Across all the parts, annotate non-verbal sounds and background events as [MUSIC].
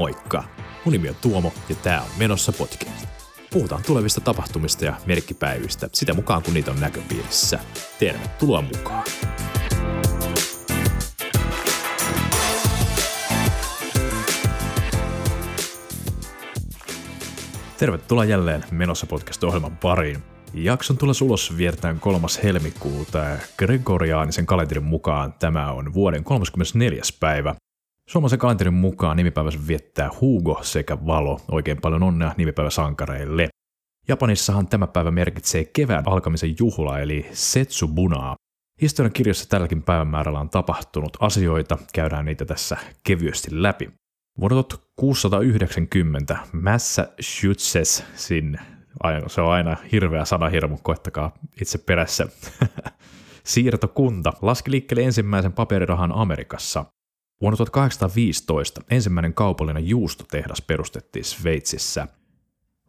Moikka! Mun nimi on Tuomo ja tää on Menossa podcast. Puhutaan tulevista tapahtumista ja merkkipäivistä sitä mukaan kun niitä on näköpiirissä. Tervetuloa mukaan! Tervetuloa jälleen Menossa podcast-ohjelman pariin. Jakson tulla ulos viertään 3. helmikuuta Gregoriaanisen kalenterin mukaan tämä on vuoden 34. päivä. Suomalaisen kalenterin mukaan nimipäivässä viettää Hugo sekä Valo. Oikein paljon onnea nimipäiväsankareille. Japanissahan tämä päivä merkitsee kevään alkamisen juhla eli Setsubunaa. Historian kirjassa tälläkin päivämäärällä on tapahtunut asioita, käydään niitä tässä kevyesti läpi. Vuonna 1690 Massachusettsin, se on aina hirveä sanahirmu, koettakaa itse perässä, [LAUGHS] siirtokunta laski liikkeelle ensimmäisen paperirahan Amerikassa. Vuonna 1815 ensimmäinen kaupallinen juustotehdas perustettiin Sveitsissä.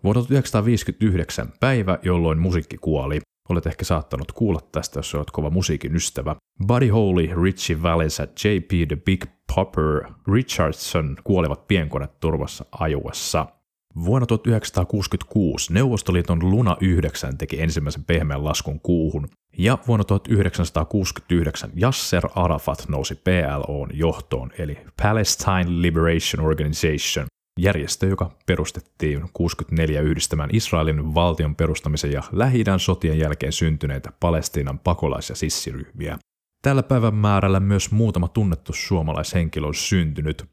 Vuonna 1959 päivä, jolloin musiikki kuoli. Olet ehkä saattanut kuulla tästä, jos olet kova musiikin ystävä. Buddy Holly, Richie Valens ja J.P. The Big Popper Richardson kuolivat pienkoneturvassa ajuessa. Vuonna 1966 Neuvostoliiton Luna 9 teki ensimmäisen pehmeän laskun kuuhun, ja vuonna 1969 Yasser Arafat nousi PLOn johtoon, eli Palestine Liberation Organization, järjestö, joka perustettiin 64 yhdistämään Israelin valtion perustamisen ja lähi sotien jälkeen syntyneitä Palestiinan pakolais- ja sissiryhmiä. Tällä päivän määrällä myös muutama tunnettu suomalaishenkilö on syntynyt.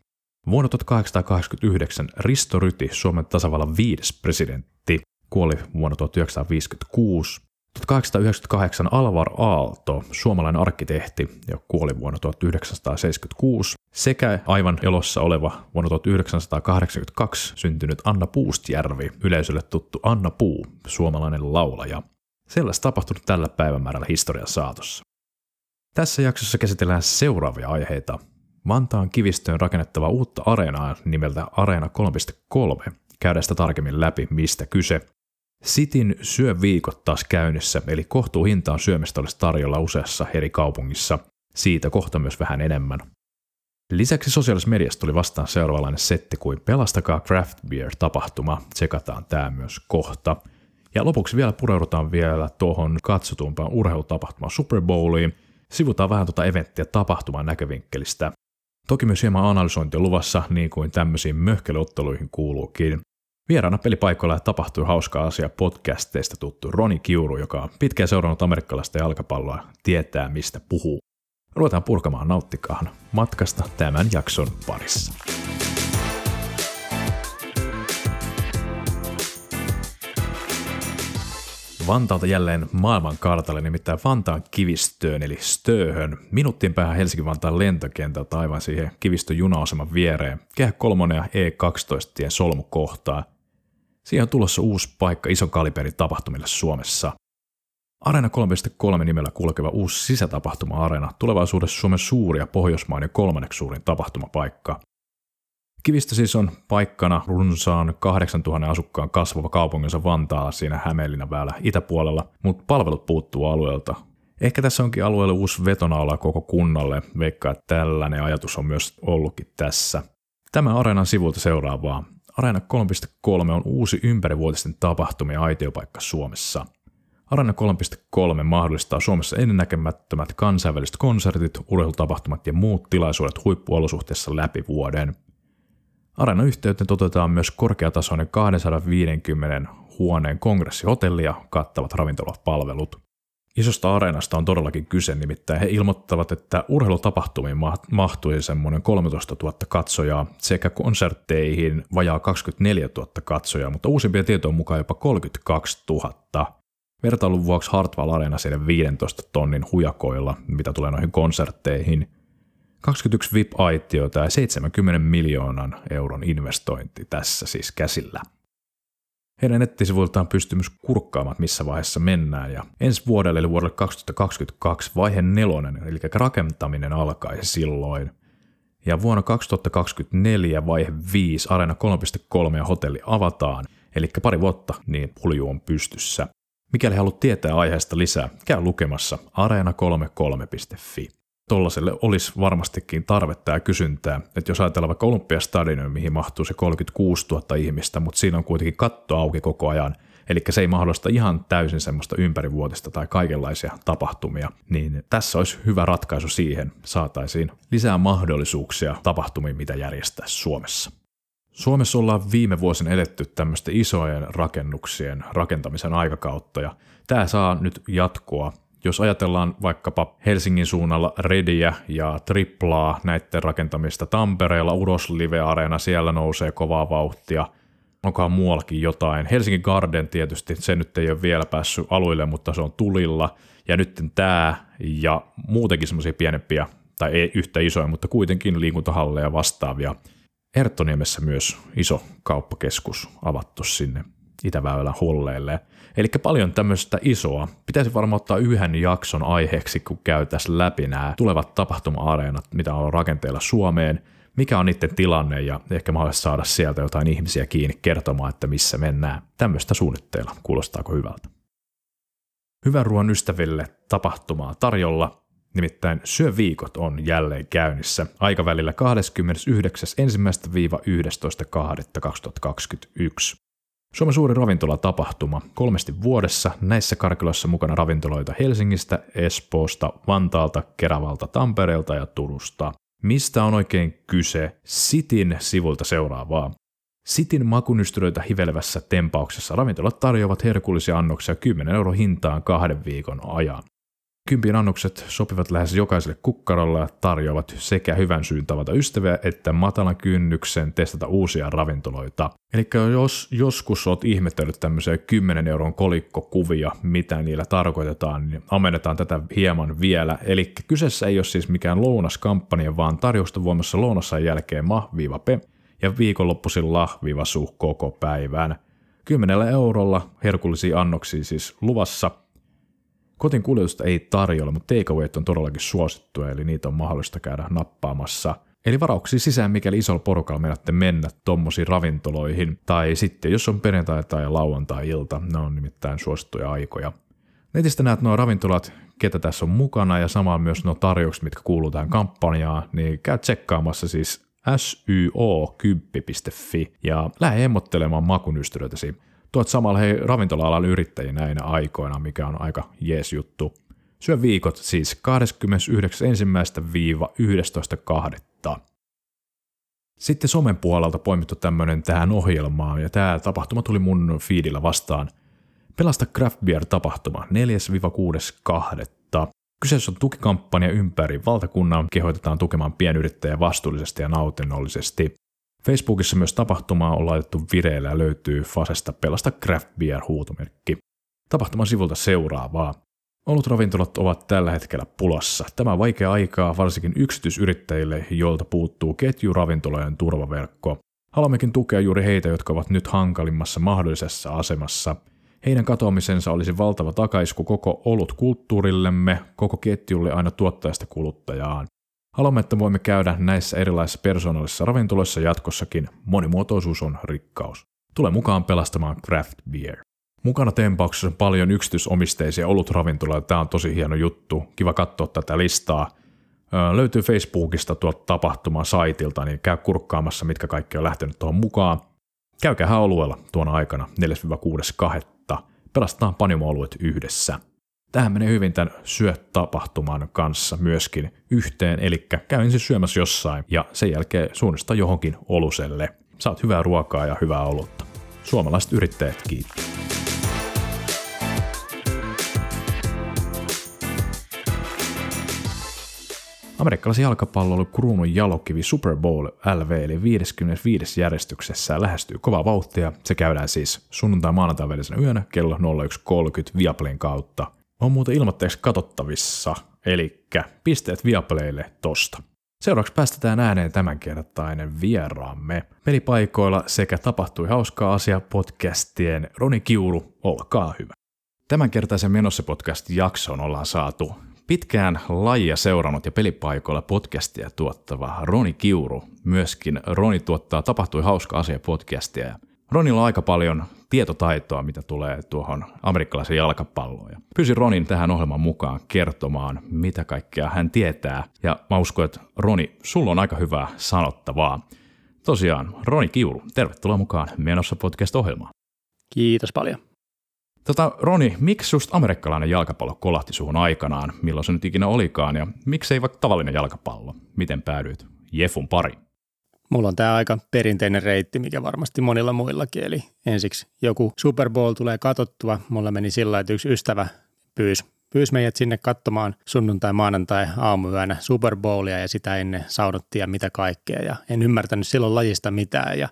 Vuonna 1889 Risto Ryti, Suomen tasavallan viides presidentti, kuoli vuonna 1956. 1898 Alvar Aalto, suomalainen arkkitehti, ja kuoli vuonna 1976, sekä aivan elossa oleva vuonna 1982 syntynyt Anna Puustjärvi, yleisölle tuttu Anna Puu, suomalainen laulaja. Sellaista tapahtunut tällä päivämäärällä historian saatossa. Tässä jaksossa käsitellään seuraavia aiheita. Vantaan kivistöön rakennettava uutta areenaa nimeltä Areena 3.3. Käydään sitä tarkemmin läpi, mistä kyse. Sitin syö viikot taas käynnissä, eli kohtuuhintaan syömistä olisi tarjolla useassa eri kaupungissa. Siitä kohta myös vähän enemmän. Lisäksi sosiaalisessa mediassa tuli vastaan seuraavanlainen setti kuin Pelastakaa Craft Beer-tapahtuma. Tsekataan tämä myös kohta. Ja lopuksi vielä pureudutaan vielä tuohon katsotumpaan urheilutapahtumaan Super Bowliin. Sivutaan vähän tuota eventtiä tapahtuman näkövinkkelistä. Toki myös hieman analysointi luvassa, niin kuin tämmöisiin möhkelyotteluihin kuuluukin. Vieraana pelipaikoilla tapahtui hauskaa asia podcasteista tuttu Roni Kiuru, joka on pitkään seurannut amerikkalaista jalkapalloa, tietää mistä puhuu. Ruvetaan purkamaan nauttikahan matkasta tämän jakson parissa. Vantaalta jälleen maailman kartalle, nimittäin Vantaan kivistöön eli Stööhön. Minuuttien päähän Helsinki-Vantaan lentokentältä aivan siihen kivistön junaosaman viereen. Kehä 3 ja E12 tien solmukohtaa. Siihen on tulossa uusi paikka ison kaliberin tapahtumille Suomessa. Areena 3.3 nimellä kulkeva uusi sisätapahtuma-areena, tulevaisuudessa Suomen suuri ja Pohjoismainen kolmanneksi suurin tapahtumapaikka. Kivistä siis on paikkana runsaan 8000 asukkaan kasvava kaupunginsa Vantaalla siinä Hämeenlinnan väylä itäpuolella, mutta palvelut puuttuu alueelta. Ehkä tässä onkin alueelle uusi vetonaula koko kunnalle, veikkaa että tällainen ajatus on myös ollutkin tässä. Tämä Areenan sivulta seuraavaa. Areena 3.3 on uusi ympärivuotisten tapahtumien aitiopaikka Suomessa. Areena 3.3 mahdollistaa Suomessa ennennäkemättömät kansainväliset konsertit, urheilutapahtumat ja muut tilaisuudet huippuolosuhteissa läpi vuoden – Areenan yhteyteen toteutetaan myös korkeatasoinen 250 huoneen kongressihotelli ja kattavat ravintolapalvelut. Isosta areenasta on todellakin kyse, nimittäin he ilmoittavat, että urheilutapahtumiin mahtuisi semmoinen 13 000 katsojaa sekä konsertteihin vajaa 24 000 katsojaa, mutta uusimpien tietojen mukaan jopa 32 000. Vertailun vuoksi Hartwall Arena siinä 15 tonnin hujakoilla, mitä tulee noihin konsertteihin – 21 VIP-aitiota ja 70 miljoonan euron investointi tässä siis käsillä. Heidän nettisivuiltaan pystyy myös kurkkaamaan, missä vaiheessa mennään, ja ensi vuodelle, eli vuodelle 2022, vaihe nelonen, eli rakentaminen alkaisi silloin. Ja vuonna 2024 vaihe 5, Arena 3.3 ja hotelli avataan, eli pari vuotta, niin pulju on pystyssä. Mikäli haluat tietää aiheesta lisää, käy lukemassa arena33.fi. tollaselle olisi varmastikin tarvetta ja kysyntää. Että jos ajatellaan vaikka Olympiastadionia, mihin mahtuu se 36 000 ihmistä, mutta siinä on kuitenkin katto auki koko ajan, eli se ei mahdollista ihan täysin semmoista ympärivuotista tai kaikenlaisia tapahtumia, niin tässä olisi hyvä ratkaisu siihen, saataisiin lisää mahdollisuuksia tapahtumiin, mitä järjestää Suomessa. Suomessa ollaan viime vuosina eletty tämmöisten isojen rakennuksien rakentamisen aikakautta ja tämä saa nyt jatkoa. Jos ajatellaan vaikkapa Helsingin suunnalla Rediä ja Triplaa näiden rakentamista Tampereella, Uros Live Arena, siellä nousee kovaa vauhtia. Onkohan muuallakin jotain. Helsingin Garden tietysti, se nyt ei ole vielä päässyt aluille, mutta se on tulilla. Ja nyt tämä ja muutenkin semmoisia pienempiä, tai ei yhtä isoja, mutta kuitenkin liikuntahalleja vastaavia – Erttoniemessä myös iso kauppakeskus avattu sinne Itäväylän hulleille. Eli paljon tämmöistä isoa. Pitäisi varmaan ottaa yhden jakson aiheeksi, kun käytäisiin läpi nämä tulevat tapahtuma-areenat, mitä on rakenteella Suomeen, mikä on niiden tilanne ja ehkä mahdollisesti saada sieltä jotain ihmisiä kiinni kertomaan, että missä mennään. Tämmöistä suunnitteilla. Kuulostaako hyvältä? Hyvän ruoan ystäville tapahtumaa tarjolla Nimittäin Syöviikot on jälleen käynnissä aikavälillä 29.1.11.2021. Suomen suuri ravintolatapahtuma kolmesti vuodessa. Näissä karkeloissa mukana ravintoloita Helsingistä, Espoosta, Vantaalta, Keravalta, Tampereelta ja Turusta. Mistä on oikein kyse? Sitin sivulta seuraavaa. Sitin makunystyröitä hivelevässä tempauksessa ravintolat tarjoavat herkullisia annoksia 10 euro hintaan kahden viikon ajan. Kympin annokset sopivat lähes jokaiselle kukkarolle ja tarjoavat sekä hyvän syyn tavata ystäviä että matalan kynnyksen testata uusia ravintoloita. Eli jos joskus oot ihmetellyt tämmöisiä 10 euron kolikkokuvia, mitä niillä tarkoitetaan, niin amennetaan tätä hieman vielä. Eli kyseessä ei ole siis mikään lounaskampanja, vaan tarjousta voimassa lounassa jälkeen ma-pe ja viikonloppuisin la-suh koko päivän. 10 eurolla herkullisia annoksia siis luvassa – Kotin kuljetusta ei tarjolla, mutta takeawayt on todellakin suosittuja, eli niitä on mahdollista käydä nappaamassa. Eli varauksia sisään, mikäli isolla porukalla menette mennä tommosiin ravintoloihin, tai sitten jos on perjantai tai lauantai-ilta, ne on nimittäin suosittuja aikoja. Netistä näet nuo ravintolat, ketä tässä on mukana, ja samaan myös nuo tarjoukset, mitkä kuuluu tähän kampanjaan, niin käy tsekkaamassa siis syO10.fi ja lähde emmottelemaan makunystyröitäsi. Tuot samalla hei ravintola-alan yrittäjiä näinä aikoina, mikä on aika jees juttu. Syö viikot siis 29.1.–11.2. Sitten somen puolelta poimittu tämmönen tähän ohjelmaan, ja tämä tapahtuma tuli mun feedillä vastaan. Pelasta Craft Beer-tapahtuma 4-6.2. Kyseessä on tukikampanja ympäri valtakunnan, kehoitetaan tukemaan pienyrittäjää vastuullisesti ja nautinnollisesti. Facebookissa myös tapahtumaa on laitettu vireille ja löytyy Fasesta pelasta Craft Beer huutomerkki. Tapahtuman sivulta seuraavaa. Olutravintolat ovat tällä hetkellä pulassa. Tämä on vaikea aikaa varsinkin yksityisyrittäjille, joilta puuttuu ketjuravintolojen turvaverkko. Haluammekin tukea juuri heitä, jotka ovat nyt hankalimmassa mahdollisessa asemassa. Heidän katoamisensa olisi valtava takaisku koko olut kulttuurillemme, koko ketjulle aina tuottajasta kuluttajaan. Haluamme, että voimme käydä näissä erilaisissa persoonallisissa ravintoloissa jatkossakin. Monimuotoisuus on rikkaus. Tule mukaan pelastamaan craft beer. Mukana tempauksessa on paljon yksityisomisteisia olutravintoloita. Tämä on tosi hieno juttu. Kiva katsoa tätä listaa. Öö, löytyy Facebookista tuolta tapahtuman saitilta, niin käy kurkkaamassa, mitkä kaikki on lähtenyt tuohon mukaan. Käykää alueella tuona aikana 4-6.2. Pelastetaan panimo-oluet yhdessä. Tähän menee hyvin tämän syötapahtuman kanssa myöskin yhteen, eli käy ensin syömässä jossain ja sen jälkeen suunnista johonkin oluselle. Saat hyvää ruokaa ja hyvää olutta. Suomalaiset yrittäjät kiittää. Amerikkalaisen jalkapalloilu kruunun jalokivi Super Bowl LV eli 55. järjestyksessä lähestyy kovaa vauhtia. Se käydään siis sunnuntai maanantai välisenä yönä kello 01.30 Viaplayn kautta on muuten ilmoitteeksi katsottavissa, eli pisteet Viaplaylle tosta. Seuraavaksi päästetään ääneen tämänkertainen vieraamme. Pelipaikoilla sekä tapahtui hauskaa asia podcastien Roni Kiuru, olkaa hyvä. Tämänkertaisen Menossa podcast jakson ollaan saatu pitkään lajia seurannut ja pelipaikoilla podcastia tuottava Roni Kiuru. Myöskin Roni tuottaa Tapahtui hauska asia podcastia Ronilla on aika paljon tietotaitoa, mitä tulee tuohon amerikkalaisen jalkapalloon. Ja pyysin Ronin tähän ohjelman mukaan kertomaan, mitä kaikkea hän tietää. Ja mä uskon, että Roni, sulla on aika hyvää sanottavaa. Tosiaan, Roni Kiuru, tervetuloa mukaan Menossa podcast-ohjelmaan. Kiitos paljon. Tota, Roni, miksi just amerikkalainen jalkapallo kolahti suhun aikanaan, milloin se nyt ikinä olikaan, ja miksei vaikka tavallinen jalkapallo? Miten päädyit Jefun pariin? Mulla on tämä aika perinteinen reitti, mikä varmasti monilla muillakin. Eli ensiksi joku Super Bowl tulee katottua. Mulla meni sillä että yksi ystävä pyysi, pyysi meidät sinne katsomaan sunnuntai, maanantai, aamuyönä Super Bowlia ja sitä ennen saunottiin ja mitä kaikkea. Ja en ymmärtänyt silloin lajista mitään ja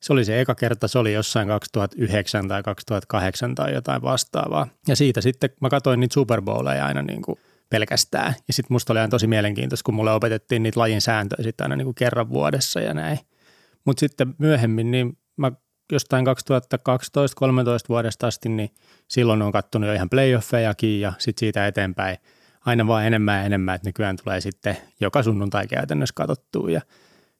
se oli se eka kerta, se oli jossain 2009 tai 2008 tai jotain vastaavaa. Ja siitä sitten mä katsoin niitä Super Bowleja aina niin kuin – pelkästään. Ja sitten musta oli aina tosi mielenkiintoista, kun mulle opetettiin niitä lajin sääntöjä sitten aina niin kuin kerran vuodessa ja näin. Mutta sitten myöhemmin, niin mä jostain 2012-2013 vuodesta asti, niin silloin on kattonut jo ihan playoffejakin ja sitten siitä eteenpäin aina vaan enemmän ja enemmän, että nykyään tulee sitten joka sunnuntai käytännössä katsottua ja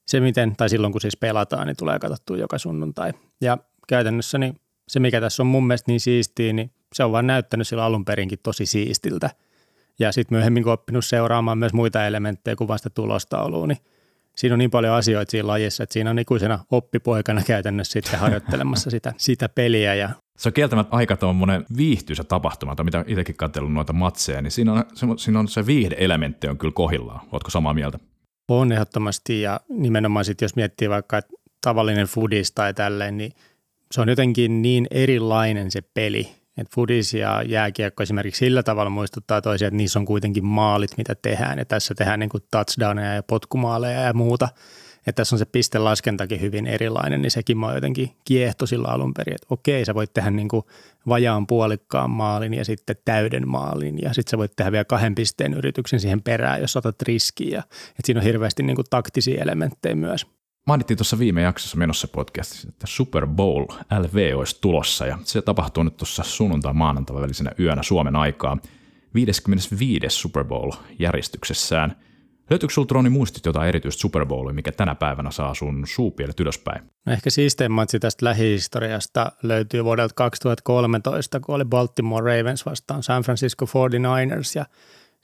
se miten, tai silloin kun siis pelataan, niin tulee katsottua joka sunnuntai. Ja käytännössä niin se, mikä tässä on mun mielestä niin siistiä, niin se on vaan näyttänyt sillä alun perinkin tosi siistiltä – ja sitten myöhemmin, kun oppinut seuraamaan myös muita elementtejä kuin vasta tulostauluun, niin siinä on niin paljon asioita siinä lajissa, että siinä on ikuisena oppipoikana käytännössä sitten harjoittelemassa sitä, [LAUGHS] sitä peliä. Ja se on kieltämättä aika tuommoinen viihtyisä tapahtuma, mitä itsekin katsellut noita matseja, niin siinä on, se, siinä on se viihde-elementti on kyllä kohillaan. Oletko samaa mieltä? On ehdottomasti ja nimenomaan sitten jos miettii vaikka että tavallinen foodis tai tälleen, niin se on jotenkin niin erilainen se peli, et fudis ja jääkiekko esimerkiksi sillä tavalla muistuttaa toisia, että niissä on kuitenkin maalit, mitä tehdään. Ja tässä tehdään niin kuin touchdowneja ja potkumaaleja ja muuta. Että tässä on se pistelaskentakin hyvin erilainen, niin sekin mä jotenkin kiehto sillä alun perin, että okei, sä voit tehdä niin kuin vajaan puolikkaan maalin ja sitten täyden maalin ja sitten sä voit tehdä vielä kahden pisteen yrityksen siihen perään, jos otat riskiä. Että siinä on hirveästi niin kuin taktisia elementtejä myös mainittiin tuossa viime jaksossa menossa podcastissa, että Super Bowl LV olisi tulossa ja se tapahtuu nyt tuossa sunnuntai maanantai välisenä yönä Suomen aikaa 55. Super Bowl järjestyksessään. Löytyykö sinulla Troni muistit jotain erityistä Super Bowlia, mikä tänä päivänä saa sun suupielet ylöspäin? No ehkä siistein matsi tästä lähihistoriasta löytyy vuodelta 2013, kun oli Baltimore Ravens vastaan San Francisco 49ers ja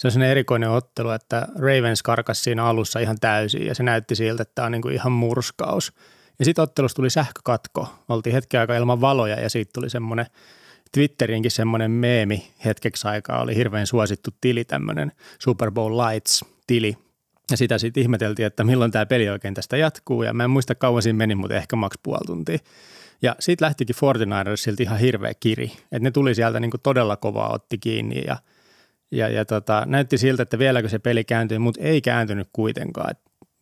se on sellainen erikoinen ottelu, että Ravens karkas siinä alussa ihan täysin ja se näytti siltä, että tämä on niin kuin ihan murskaus. Ja sitten ottelussa tuli sähkökatko. Oltiin hetken aikaa ilman valoja ja siitä tuli semmoinen Twitterinkin semmoinen meemi hetkeksi aikaa. Oli hirveän suosittu tili, tämmöinen Super Bowl Lights-tili. Ja sitä sitten ihmeteltiin, että milloin tämä peli oikein tästä jatkuu. Ja mä en muista kauan siinä meni, mutta ehkä maks puoli tuntia. Ja siitä lähtikin 49ersilta ihan hirveä kiri. Että ne tuli sieltä kuin todella kovaa, otti kiinni ja – ja, ja tota, näytti siltä, että vieläkö se peli kääntyi, mutta ei kääntynyt kuitenkaan.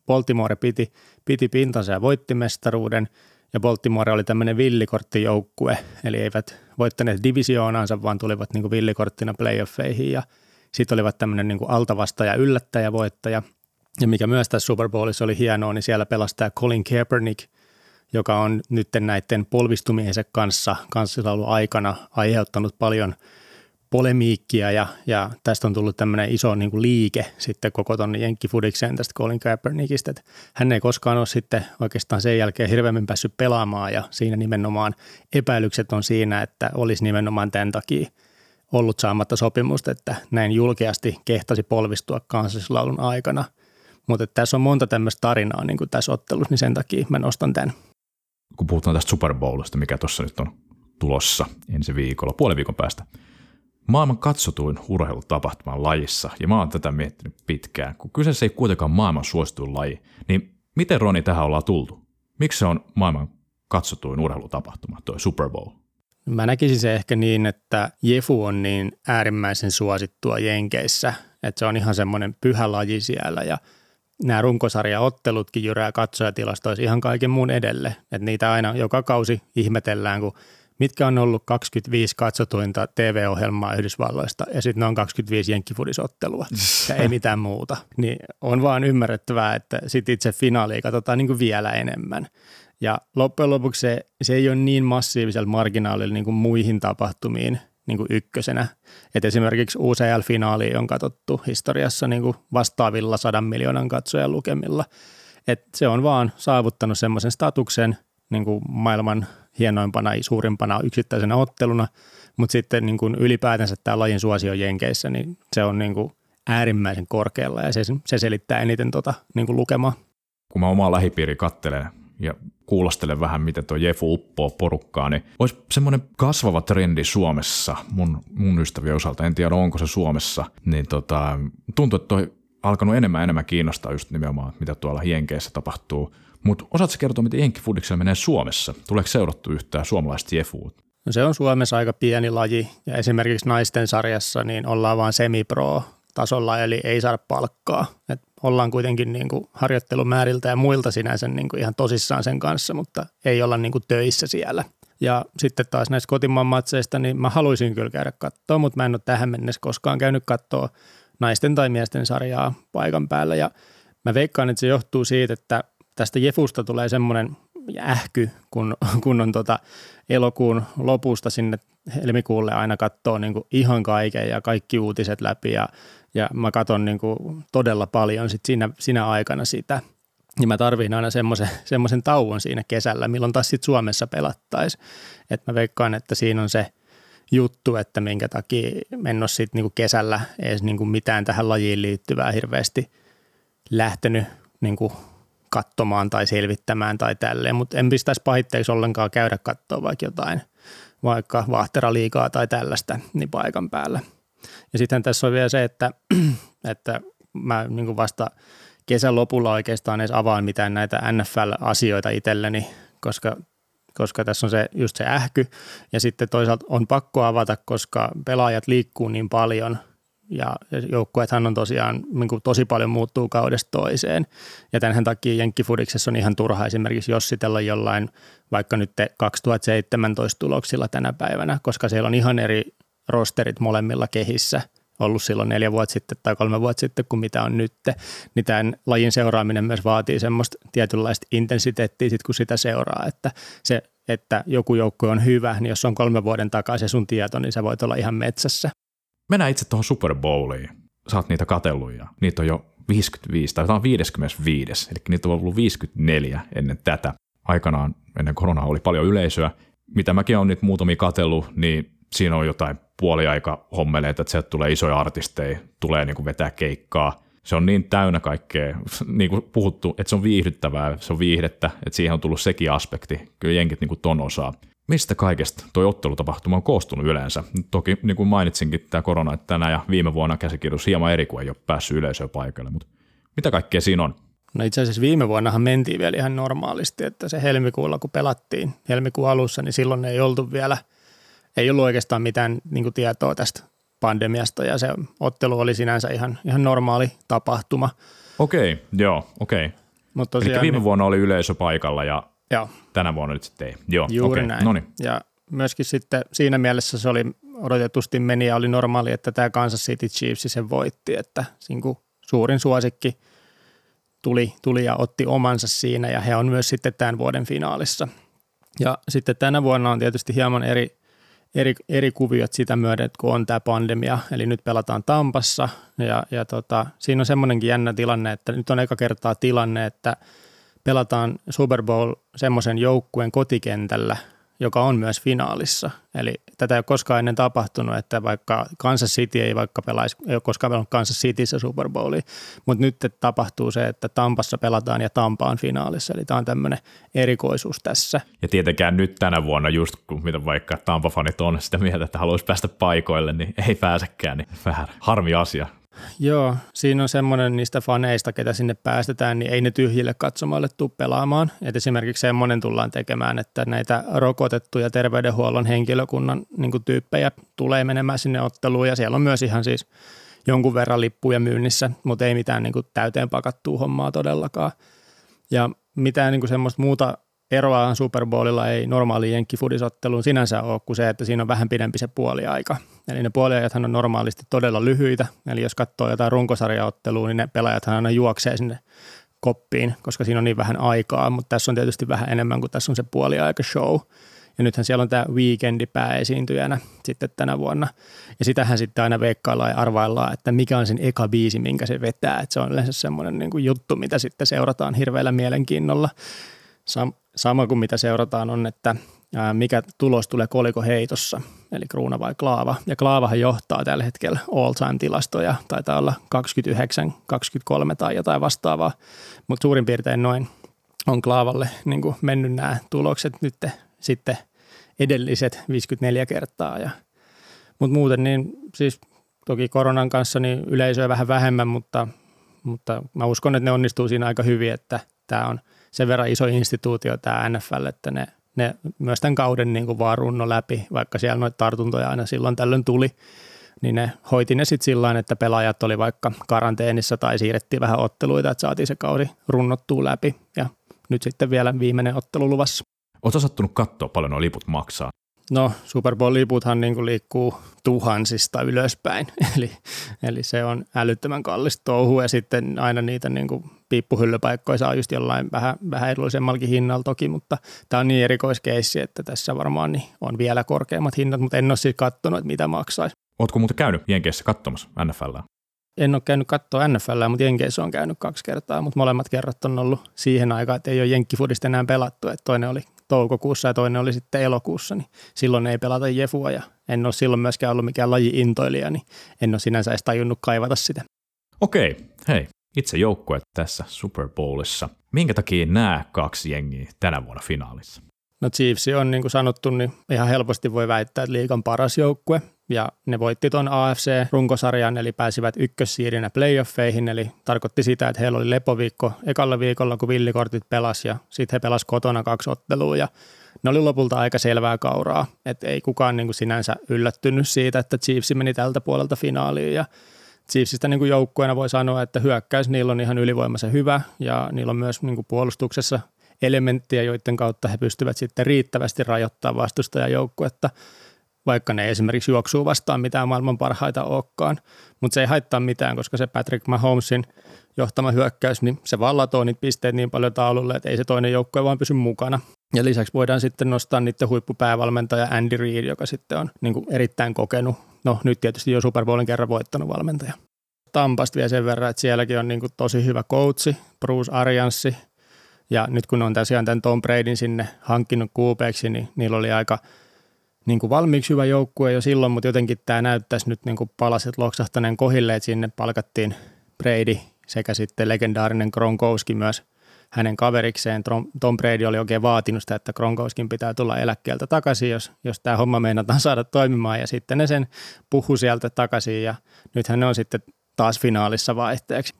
Baltimore piti, piti pintansa ja voitti mestaruuden, ja Baltimore oli tämmöinen villikorttijoukkue, eli eivät voittaneet divisioonaansa, vaan tulivat niin villikorttina playoffeihin, ja sitten olivat tämmöinen niin kuin altavasta ja yllättäjä voittaja. Ja mikä myös tässä Super Bowlissa oli hienoa, niin siellä pelastaa Colin Kaepernick, joka on nyt näiden polvistumiensa kanssa kanssalaulun aikana aiheuttanut paljon – polemiikkia ja, ja tästä on tullut tämmöinen iso niin kuin liike sitten koko tuonne Jenkkifudikseen tästä Colin Kaepernickista, että hän ei koskaan ole sitten oikeastaan sen jälkeen hirveämmin päässyt pelaamaan ja siinä nimenomaan epäilykset on siinä, että olisi nimenomaan tämän takia ollut saamatta sopimusta, että näin julkeasti kehtasi polvistua kansallislaulun aikana. Mutta tässä on monta tämmöistä tarinaa niin kuin tässä ottelussa, niin sen takia mä nostan tämän. Kun puhutaan tästä Super Bowlista, mikä tuossa nyt on tulossa ensi viikolla, puolen viikon päästä – maailman katsotuin urheilutapahtuman lajissa, ja mä oon tätä miettinyt pitkään, kun kyseessä ei kuitenkaan maailman suosituin laji, niin miten Roni tähän ollaan tultu? Miksi se on maailman katsotuin urheilutapahtuma, toi Super Bowl? Mä näkisin se ehkä niin, että Jefu on niin äärimmäisen suosittua Jenkeissä, että se on ihan semmoinen pyhä laji siellä ja nämä runkosarjaottelutkin jyrää katsojatilastoissa ihan kaiken muun edelle. Että niitä aina joka kausi ihmetellään, kun mitkä on ollut 25 katsotuinta TV-ohjelmaa Yhdysvalloista ja sitten ne on 25 jenkkifudisottelua ja ei mitään muuta. Niin on vaan ymmärrettävää, että sitten itse finaalia katsotaan niin kuin vielä enemmän. Ja loppujen lopuksi se, se ei ole niin massiivisella marginaalilla niin kuin muihin tapahtumiin niin kuin ykkösenä. Et esimerkiksi UCL-finaali on katsottu historiassa niin kuin vastaavilla sadan miljoonan katsojan lukemilla. Et se on vaan saavuttanut semmoisen statuksen – niin kuin maailman hienoimpana, suurimpana yksittäisenä otteluna, mutta sitten niin kuin ylipäätänsä tämä lajin suosio Jenkeissä, niin se on niin kuin äärimmäisen korkealla ja se, se selittää eniten tota, niin kuin lukemaa. Kun mä omaa lähipiiri kattelen ja kuulostelen vähän, miten tuo Jefu uppoo porukkaa, niin olisi semmoinen kasvava trendi Suomessa mun, mun ystävien osalta, en tiedä onko se Suomessa, niin tota, tuntuu, että toi alkanut enemmän enemmän kiinnostaa just nimenomaan, mitä tuolla Jenkeissä tapahtuu. Mutta osaatko kertoa, miten Jenkkifudiksella menee Suomessa? Tuleeko seurattu yhtään suomalaista Jefua? No se on Suomessa aika pieni laji ja esimerkiksi naisten sarjassa niin ollaan vain semipro tasolla, eli ei saada palkkaa. Et ollaan kuitenkin niin kuin harjoittelumääriltä ja muilta sinänsä niin kuin ihan tosissaan sen kanssa, mutta ei olla niin kuin töissä siellä. Ja sitten taas näistä kotimaan matseista, niin mä haluaisin kyllä käydä katsoa, mutta mä en ole tähän mennessä koskaan käynyt katsoa naisten tai miesten sarjaa paikan päällä. Ja mä veikkaan, että se johtuu siitä, että tästä Jefusta tulee semmoinen ähky, kun, kun on tota elokuun lopusta sinne helmikuulle aina katsoo niin ihan kaiken ja kaikki uutiset läpi ja, ja mä katson niin todella paljon sit siinä, siinä aikana sitä. Ja mä tarviin aina semmoisen, semmoisen tauon siinä kesällä, milloin taas sitten Suomessa pelattaisiin. Että mä veikkaan, että siinä on se juttu, että minkä takia en ole sitten niinku kesällä edes niinku mitään tähän lajiin liittyvää hirveästi lähtenyt niinku katsomaan tai selvittämään tai tälleen, mutta en pistäisi pahitteeksi ollenkaan käydä katsoa vaikka jotain, vaikka vaahteraliikaa tai tällaista niin paikan päällä. Ja sitten tässä on vielä se, että, [CLEARS THROAT] että mä niin vasta kesän lopulla oikeastaan edes avaan mitään näitä NFL-asioita itselleni, koska, koska tässä on se, just se ähky ja sitten toisaalta on pakko avata, koska pelaajat liikkuu niin paljon – ja joukkueethan on tosiaan niin kuin tosi paljon muuttuu kaudesta toiseen. Ja tämän takia Jenkkifudiksessa on ihan turha esimerkiksi jossitella jollain vaikka nyt 2017 tuloksilla tänä päivänä, koska siellä on ihan eri rosterit molemmilla kehissä ollut silloin neljä vuotta sitten tai kolme vuotta sitten kuin mitä on nyt. Niin tämän lajin seuraaminen myös vaatii semmoista tietynlaista intensiteettiä sit kun sitä seuraa, että se että joku joukkue on hyvä, niin jos on kolme vuoden takaisin sun tieto, niin sä voit olla ihan metsässä. Mennään itse tuohon Super Bowliin. Sä oot niitä katellut ja niitä on jo 55, tai tämä on 55, eli niitä on ollut 54 ennen tätä. Aikanaan ennen koronaa oli paljon yleisöä. Mitä mäkin olen nyt muutamia katellut, niin siinä on jotain puoliaika hommeleita, että sieltä tulee isoja artisteja, tulee niin kuin vetää keikkaa. Se on niin täynnä kaikkea, [LAUGHS] niin kuin puhuttu, että se on viihdyttävää, se on viihdettä, että siihen on tullut sekin aspekti. Kyllä jenkit niin kuin ton osaa mistä kaikesta tuo ottelutapahtuma on koostunut yleensä? Toki niin kuin mainitsinkin tämä korona, että tänä ja viime vuonna käsikirjoitus hieman eri kuin ei ole päässyt yleisöön paikalle, mutta mitä kaikkea siinä on? No itse asiassa viime vuonnahan mentiin vielä ihan normaalisti, että se helmikuulla kun pelattiin helmikuun alussa, niin silloin ei oltu vielä, ei ollut oikeastaan mitään niin kuin tietoa tästä pandemiasta ja se ottelu oli sinänsä ihan, ihan normaali tapahtuma. Okei, joo, okei. Mutta Eli viime niin, vuonna oli yleisö paikalla ja Joo. Tänä vuonna nyt sitten ei. Joo, Juuri okay. näin. Noniin. Ja myöskin sitten siinä mielessä se oli odotetusti meni ja oli normaali, että tämä Kansas City Chiefs sen voitti, että suurin suosikki tuli, tuli ja otti omansa siinä ja he on myös sitten tämän vuoden finaalissa. Ja sitten tänä vuonna on tietysti hieman eri, eri, eri kuviot sitä myöden, kun on tämä pandemia, eli nyt pelataan Tampassa ja, ja tota, siinä on semmoinenkin jännä tilanne, että nyt on eka kertaa tilanne, että – pelataan Super Bowl semmoisen joukkueen kotikentällä, joka on myös finaalissa. Eli tätä ei ole koskaan ennen tapahtunut, että vaikka Kansas City ei vaikka pelaisi, ei ole koskaan pelannut Kansas Cityssä Super Bowlia, mutta nyt tapahtuu se, että Tampassa pelataan ja Tampa on finaalissa, eli tämä on tämmöinen erikoisuus tässä. Ja tietenkään nyt tänä vuonna, just kun mitä vaikka Tampa-fanit on sitä mieltä, että haluaisi päästä paikoille, niin ei pääsekään, niin vähän harmi asia. Joo, siinä on semmoinen niistä faneista, ketä sinne päästetään, niin ei ne tyhjille katsomalle tule pelaamaan. Et esimerkiksi semmoinen tullaan tekemään, että näitä rokotettuja terveydenhuollon henkilökunnan niin tyyppejä tulee menemään sinne otteluun ja siellä on myös ihan siis jonkun verran lippuja myynnissä, mutta ei mitään niin täyteen pakattua hommaa todellakaan. Ja mitään niin semmoista muuta eroa Super Bowlilla ei normaali jenkkifudisotteluun sinänsä ole kuin se, että siinä on vähän pidempi se puoliaika. Eli ne puoliajathan on normaalisti todella lyhyitä, eli jos katsoo jotain runkosarjaottelua, niin ne pelaajathan aina juoksee sinne koppiin, koska siinä on niin vähän aikaa, mutta tässä on tietysti vähän enemmän kuin tässä on se puoliaika show. Ja nythän siellä on tämä weekendi pääesiintyjänä sitten tänä vuonna. Ja sitähän sitten aina veikkaillaan ja arvaillaan, että mikä on sen eka biisi, minkä se vetää. Että se on yleensä semmoinen niin kuin juttu, mitä sitten seurataan hirveällä mielenkiinnolla Sam- sama kuin mitä seurataan on, että mikä tulos tulee koliko heitossa, eli kruuna vai klaava. Ja klaavahan johtaa tällä hetkellä all-time-tilastoja, taitaa olla 29, 23 tai jotain vastaavaa, mutta suurin piirtein noin on klaavalle niin mennyt nämä tulokset nyt sitten edelliset 54 kertaa. Ja, mutta muuten niin siis toki koronan kanssa niin yleisöä vähän vähemmän, mutta, mutta mä uskon, että ne onnistuu siinä aika hyvin, että tämä on sen verran iso instituutio tämä NFL, että ne, ne myös tämän kauden niin kuin vaan runno läpi, vaikka siellä noita tartuntoja aina silloin tällöin tuli, niin ne hoiti ne sitten sillä että pelaajat oli vaikka karanteenissa tai siirrettiin vähän otteluita, että saatiin se kausi runnottua läpi ja nyt sitten vielä viimeinen ottelu luvassa. Oletko sattunut katsoa paljon nuo liput maksaa? No Super Bowl-liputhan niin liikkuu tuhansista ylöspäin, [LAUGHS] eli, eli se on älyttömän kallista touhu ja sitten aina niitä niin kuin piippuhyllypaikkoja saa just jollain vähän, vähän edullisemmallakin hinnalla toki, mutta tämä on niin erikoiskeissi, että tässä varmaan niin on vielä korkeammat hinnat, mutta en ole siis katsonut, että mitä maksaisi. Oletko muuten käynyt Jenkeissä katsomassa NFLää? En ole käynyt katsoa NFL, mutta Jenkeissä on käynyt kaksi kertaa, mutta molemmat kerrat on ollut siihen aikaan, että ei ole Jenkkifudista enää pelattu. Että toinen oli toukokuussa ja toinen oli sitten elokuussa, niin silloin ei pelata Jefua ja en ole silloin myöskään ollut mikään laji-intoilija, niin en ole sinänsä edes tajunnut kaivata sitä. Okei, hei, itse joukkue tässä Super Bowlissa. Minkä takia nämä kaksi jengiä tänä vuonna finaalissa? No Chiefs on niin kuin sanottu, niin ihan helposti voi väittää, että liikan paras joukkue ja ne voitti tuon AFC-runkosarjan, eli pääsivät ykkössiirinä playoffeihin, eli tarkoitti sitä, että heillä oli lepoviikko ekalla viikolla, kun villikortit pelas, ja sitten he pelas kotona kaksi ottelua, ja ne oli lopulta aika selvää kauraa, että ei kukaan niin kuin sinänsä yllättynyt siitä, että Chiefs meni tältä puolelta finaaliin, ja Chiefsistä niin kuin joukkueena voi sanoa, että hyökkäys niillä on ihan ylivoimaisen hyvä, ja niillä on myös niin kuin puolustuksessa elementtiä, joiden kautta he pystyvät sitten riittävästi rajoittamaan vastustajajoukkuetta, vaikka ne esimerkiksi juoksuu vastaan mitään maailman parhaita olekaan. Mutta se ei haittaa mitään, koska se Patrick Mahomesin johtama hyökkäys, niin se vallatoo niitä pisteet niin paljon taululle, että ei se toinen joukkue vaan pysy mukana. Ja lisäksi voidaan sitten nostaa niiden huippupäävalmentaja Andy Reid, joka sitten on niin erittäin kokenut, no nyt tietysti jo Super Bowlin kerran voittanut valmentaja. Tampasta vielä sen verran, että sielläkin on niin tosi hyvä coachi, Bruce Arianssi, ja nyt kun on tosiaan tämän Tom Bradyn sinne hankkinut kuupeeksi, niin niillä oli aika niin kuin valmiiksi hyvä joukkue jo silloin, mutta jotenkin tämä näyttäisi nyt niin kuin palaset loksahtaneen kohille, että sinne palkattiin Brady sekä sitten legendaarinen Gronkowski myös hänen kaverikseen. Tom Brady oli oikein vaatinut sitä, että Gronkowskin pitää tulla eläkkeeltä takaisin, jos, jos tämä homma meinataan [LAUGHS] saada toimimaan ja sitten ne sen puhu sieltä takaisin ja nythän ne on sitten taas finaalissa vaihteeksi.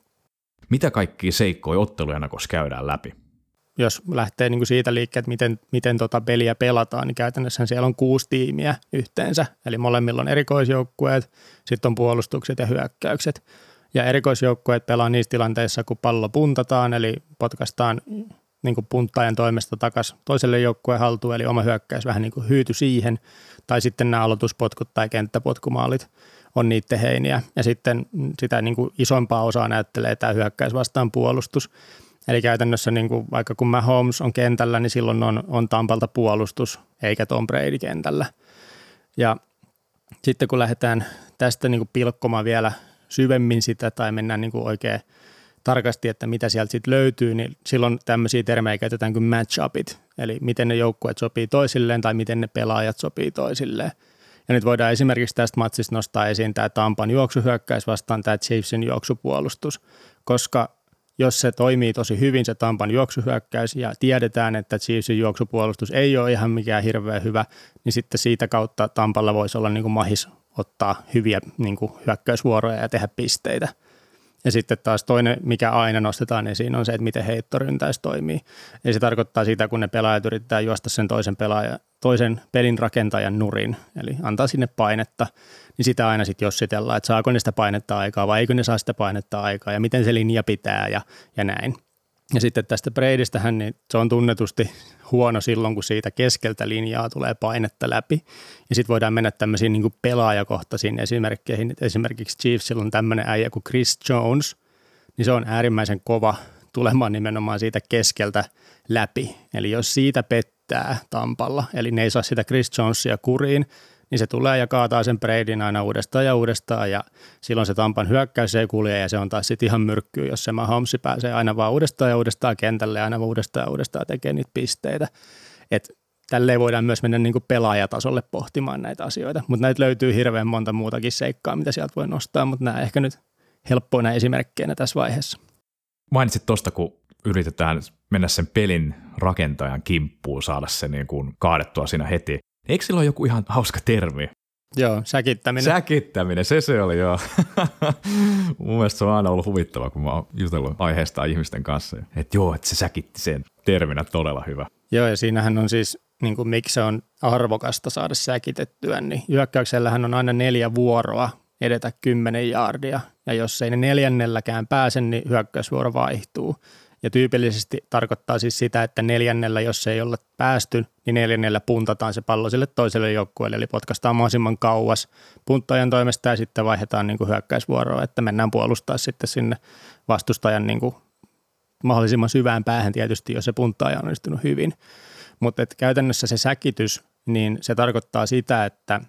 Mitä kaikki seikkoja otteluja käydään läpi? Jos lähtee niin kuin siitä liikkeelle, että miten, miten tota peliä pelataan, niin käytännössä siellä on kuusi tiimiä yhteensä. Eli molemmilla on erikoisjoukkueet, sitten on puolustukset ja hyökkäykset. Ja erikoisjoukkueet pelaa niissä tilanteissa, kun pallo puntataan, eli potkastaan niin kuin punttajan toimesta takaisin toiselle joukkueen haltuun, eli oma hyökkäys vähän niin kuin hyyty siihen, tai sitten nämä aloituspotkut tai kenttäpotkumaalit on niiden heiniä. Ja sitten sitä niin kuin isompaa osaa näyttelee tämä hyökkäys vastaan puolustus. Eli käytännössä niin kuin, vaikka kun Mahomes on kentällä, niin silloin on, on Tampalta puolustus, eikä Tom Brady kentällä. Ja sitten kun lähdetään tästä niin kuin pilkkomaan vielä syvemmin sitä tai mennään niin kuin oikein tarkasti, että mitä sieltä sitten löytyy, niin silloin tämmöisiä termejä käytetään kuin match-upit, eli miten ne joukkueet sopii toisilleen tai miten ne pelaajat sopii toisilleen. Ja nyt voidaan esimerkiksi tästä matsista nostaa esiin tämä Tampan juoksuhyökkäys vastaan tämä Chiefsin juoksupuolustus, koska jos se toimii tosi hyvin se Tampan juoksuhyökkäys ja tiedetään, että Chiefsin juoksupuolustus ei ole ihan mikään hirveän hyvä, niin sitten siitä kautta Tampalla voisi olla niin kuin mahis ottaa hyviä niin kuin hyökkäysvuoroja ja tehdä pisteitä. Ja sitten taas toinen, mikä aina nostetaan esiin, on se, että miten heittoryntäys toimii. Eli se tarkoittaa sitä, kun ne pelaajat yrittää juosta sen toisen, pelaaja, toisen pelin rakentajan nurin, eli antaa sinne painetta, niin sitä aina sitten jossitellaan, että saako ne sitä painetta aikaa vai eikö ne saa sitä painetta aikaa ja miten se linja pitää ja, ja näin. Ja sitten tästä Breidistähän, niin se on tunnetusti huono silloin, kun siitä keskeltä linjaa tulee painetta läpi. Ja sitten voidaan mennä tämmöisiin niin pelaajakohtaisiin esimerkkeihin. Esimerkiksi Chiefsillä on tämmöinen äijä kuin Chris Jones, niin se on äärimmäisen kova tulemaan nimenomaan siitä keskeltä läpi. Eli jos siitä pettää Tampalla, eli ne ei saa sitä Chris Jonesia kuriin, niin se tulee ja kaataa sen Braidin aina uudestaan ja uudestaan ja silloin se Tampan hyökkäys ei kulje ja se on taas sitten ihan myrkkyy, jos se Mahomes pääsee aina vaan uudestaan ja uudestaan kentälle ja aina uudestaan ja uudestaan tekee niitä pisteitä. Et tälleen voidaan myös mennä niin kuin pelaajatasolle pohtimaan näitä asioita, mutta näitä löytyy hirveän monta muutakin seikkaa, mitä sieltä voi nostaa, mutta nämä ehkä nyt helppoina esimerkkeinä tässä vaiheessa. Mainitsit tuosta, kun yritetään mennä sen pelin rakentajan kimppuun, saada se niin kuin kaadettua siinä heti. Eikö sillä ole joku ihan hauska termi? Joo, säkittäminen. Säkittäminen, se se oli joo. [LAUGHS] Mun mielestä se on aina ollut huvittava, kun mä oon jutellut aiheesta ihmisten kanssa. Että joo, että se säkitti sen terminä todella hyvä. Joo, ja siinähän on siis, niin kuin miksi se on arvokasta saada säkitettyä, niin hyökkäyksellähän on aina neljä vuoroa edetä kymmenen jaardia, ja jos ei ne neljännelläkään pääse, niin hyökkäysvuoro vaihtuu. Ja tyypillisesti tarkoittaa siis sitä, että neljännellä, jos ei olla päästy, niin neljännellä puntataan se pallo sille toiselle joukkueelle, eli potkastaan mahdollisimman kauas punttajan toimesta ja sitten vaihdetaan niin kuin hyökkäysvuoroa, että mennään puolustaa sitten sinne vastustajan niin kuin mahdollisimman syvään päähän tietysti, jos se punttaaja on onnistunut hyvin. Mutta käytännössä se säkitys, niin se tarkoittaa sitä, että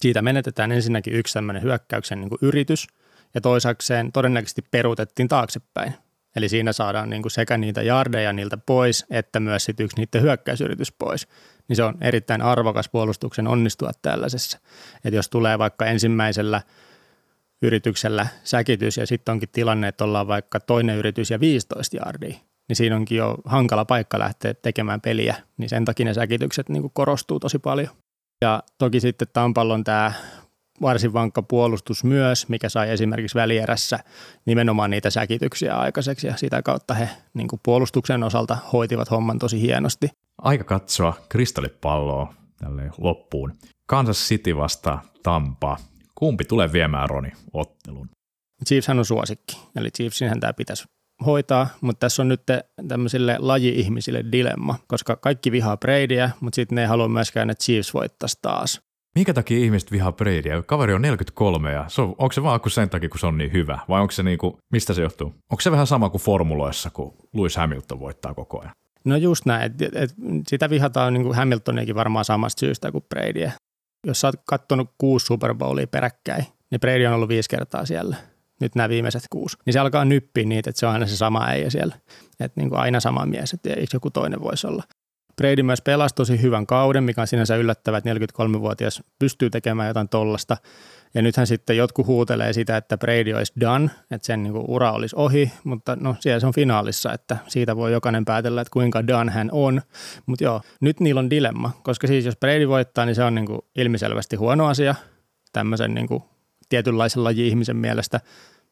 siitä menetetään ensinnäkin yksi tämmöinen hyökkäyksen niin kuin yritys, ja toisakseen todennäköisesti peruutettiin taaksepäin. Eli siinä saadaan niin kuin sekä niitä jardeja niiltä pois, että myös sit yksi niiden hyökkäysyritys pois. Niin se on erittäin arvokas puolustuksen onnistua tällaisessa. Että jos tulee vaikka ensimmäisellä yrityksellä säkitys ja sitten onkin tilanne, että ollaan vaikka toinen yritys ja 15 jardia, niin siinä onkin jo hankala paikka lähteä tekemään peliä, niin sen takia ne säkitykset niin kuin korostuu tosi paljon. Ja toki sitten Tampallon tämä varsin vankka puolustus myös, mikä sai esimerkiksi välierässä nimenomaan niitä säkityksiä aikaiseksi ja sitä kautta he niin kuin puolustuksen osalta hoitivat homman tosi hienosti. Aika katsoa kristallipalloa tälle loppuun. Kansas City vasta Tampa. Kumpi tulee viemään Roni ottelun? Chiefshän on suosikki, eli Chiefsinhän tämä pitäisi hoitaa, mutta tässä on nyt tämmöisille laji-ihmisille dilemma, koska kaikki vihaa Bradyä, mutta sitten ne ei halua myöskään, että Chiefs voittaisi taas. Minkä takia ihmiset vihaa Bradyä? Kaveri on 43 ja se on, onko se vaan sen takia, kun se on niin hyvä? Vai onko se niinku, mistä se johtuu? Onko se vähän sama kuin formuloissa, kun Lewis Hamilton voittaa koko ajan? No just näin, että et, sitä vihataan niin kuin Hamiltoniakin varmaan samasta syystä kuin Bradyä. Jos sä oot kattonut kuusi Super Bowlia peräkkäin, niin Brady on ollut viisi kertaa siellä. Nyt nämä viimeiset kuusi. Niin se alkaa nyppiä niitä, että se on aina se sama äijä siellä. Että niin kuin aina sama mies, että joku toinen voisi olla. Brady myös pelasi tosi hyvän kauden, mikä on sinänsä yllättävää, että 43-vuotias pystyy tekemään jotain tollasta. Ja nythän sitten jotkut huutelee sitä, että Brady olisi done, että sen niin ura olisi ohi, mutta no siellä se on finaalissa, että siitä voi jokainen päätellä, että kuinka done hän on. Mutta joo, nyt niillä on dilemma, koska siis jos Brady voittaa, niin se on niin kuin ilmiselvästi huono asia tämmöisen niin kuin tietynlaisen laji-ihmisen mielestä.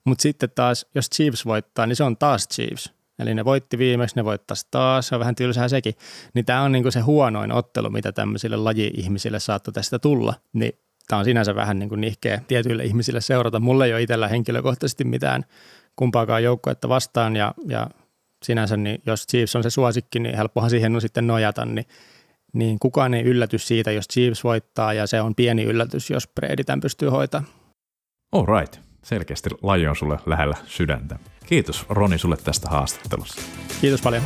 Mutta sitten taas, jos Chiefs voittaa, niin se on taas Chiefs. Eli ne voitti viimeksi, ne voittaisi taas, se on vähän tylsää sekin. Niin tämä on niinku se huonoin ottelu, mitä tämmöisille laji-ihmisille saattoi tästä tulla. Niin tämä on sinänsä vähän niin kuin nihkeä tietyille ihmisille seurata. Mulla ei ole itsellä henkilökohtaisesti mitään kumpaakaan joukkoetta vastaan ja, ja sinänsä, niin jos Chiefs on se suosikki, niin helppohan siihen on sitten nojata, niin, niin kukaan ei yllätys siitä, jos Chiefs voittaa ja se on pieni yllätys, jos Brady tämän pystyy hoitamaan. All right. Selkeästi laji on sulle lähellä sydäntä. Kiitos Roni sulle tästä haastattelusta. Kiitos paljon.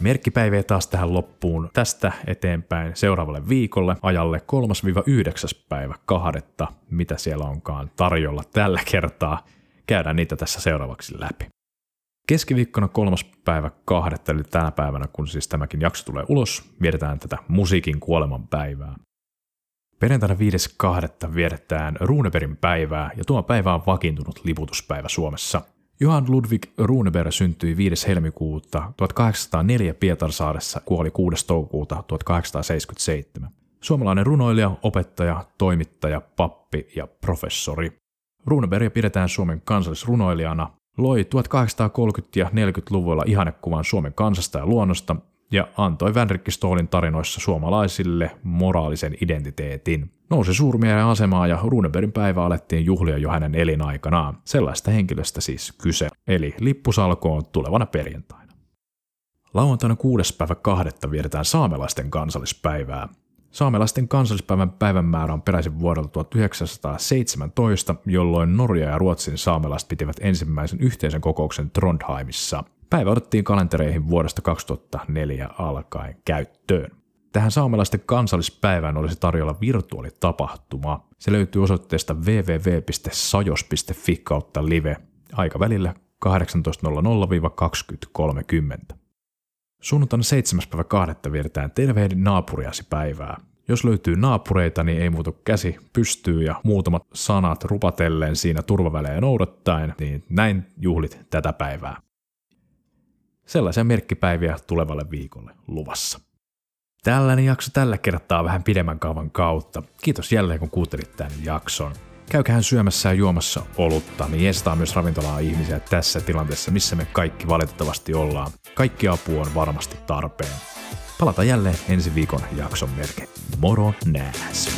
Merkkipäiviä taas tähän loppuun. Tästä eteenpäin seuraavalle viikolle ajalle 3-9. päivä kahdetta, mitä siellä onkaan tarjolla tällä kertaa. Käydään niitä tässä seuraavaksi läpi. Keskiviikkona kolmas päivä kahdetta, eli tänä päivänä, kun siis tämäkin jakso tulee ulos, vietetään tätä musiikin kuoleman päivää. Perjantaina 5.2. vietetään Runebergin päivää, ja tuo päivä on vakiintunut liputuspäivä Suomessa. Johan Ludwig Runeberg syntyi 5. helmikuuta 1804 Pietarsaaressa, kuoli 6. toukokuuta 1877. Suomalainen runoilija, opettaja, toimittaja, pappi ja professori. Runeberg pidetään Suomen kansallisrunoilijana, loi 1830- ja 40-luvulla ihannekuvan Suomen kansasta ja luonnosta ja antoi Vänrikki Stoolin tarinoissa suomalaisille moraalisen identiteetin. Nousi suurmiehen asemaa ja Runebergin päivä alettiin juhlia jo hänen elinaikanaan. Sellaista henkilöstä siis kyse, eli lippusalkoon tulevana perjantaina. Lauantaina kuudes päivä kahdetta vietetään saamelaisten kansallispäivää. Saamelaisten kansallispäivän päivänmäärä on peräisin vuodelta 1917, jolloin Norja ja Ruotsin saamelaiset pitivät ensimmäisen yhteisen kokouksen Trondheimissa. Päivä otettiin kalentereihin vuodesta 2004 alkaen käyttöön. Tähän saamelaisten kansallispäivään olisi tarjolla virtuaalitapahtuma. Se löytyy osoitteesta www.sajos.fi kautta live aikavälillä 18.00-20.30. Sunnuntaina 7. päivä 2. vietetään tervehdin naapuriasi päivää. Jos löytyy naapureita, niin ei muutu käsi pystyy ja muutamat sanat rupatellen siinä turvavälejä noudattaen, niin näin juhlit tätä päivää. Sellaisia merkkipäiviä tulevalle viikolle luvassa. Tällainen jakso tällä kertaa vähän pidemmän kaavan kautta. Kiitos jälleen kun kuuntelit tämän jakson. Käykähän syömässä ja juomassa olutta, niin estaa myös ravintolaa ihmisiä tässä tilanteessa, missä me kaikki valitettavasti ollaan. Kaikki apu on varmasti tarpeen. Palataan jälleen ensi viikon jakson merkein. Moro nääs!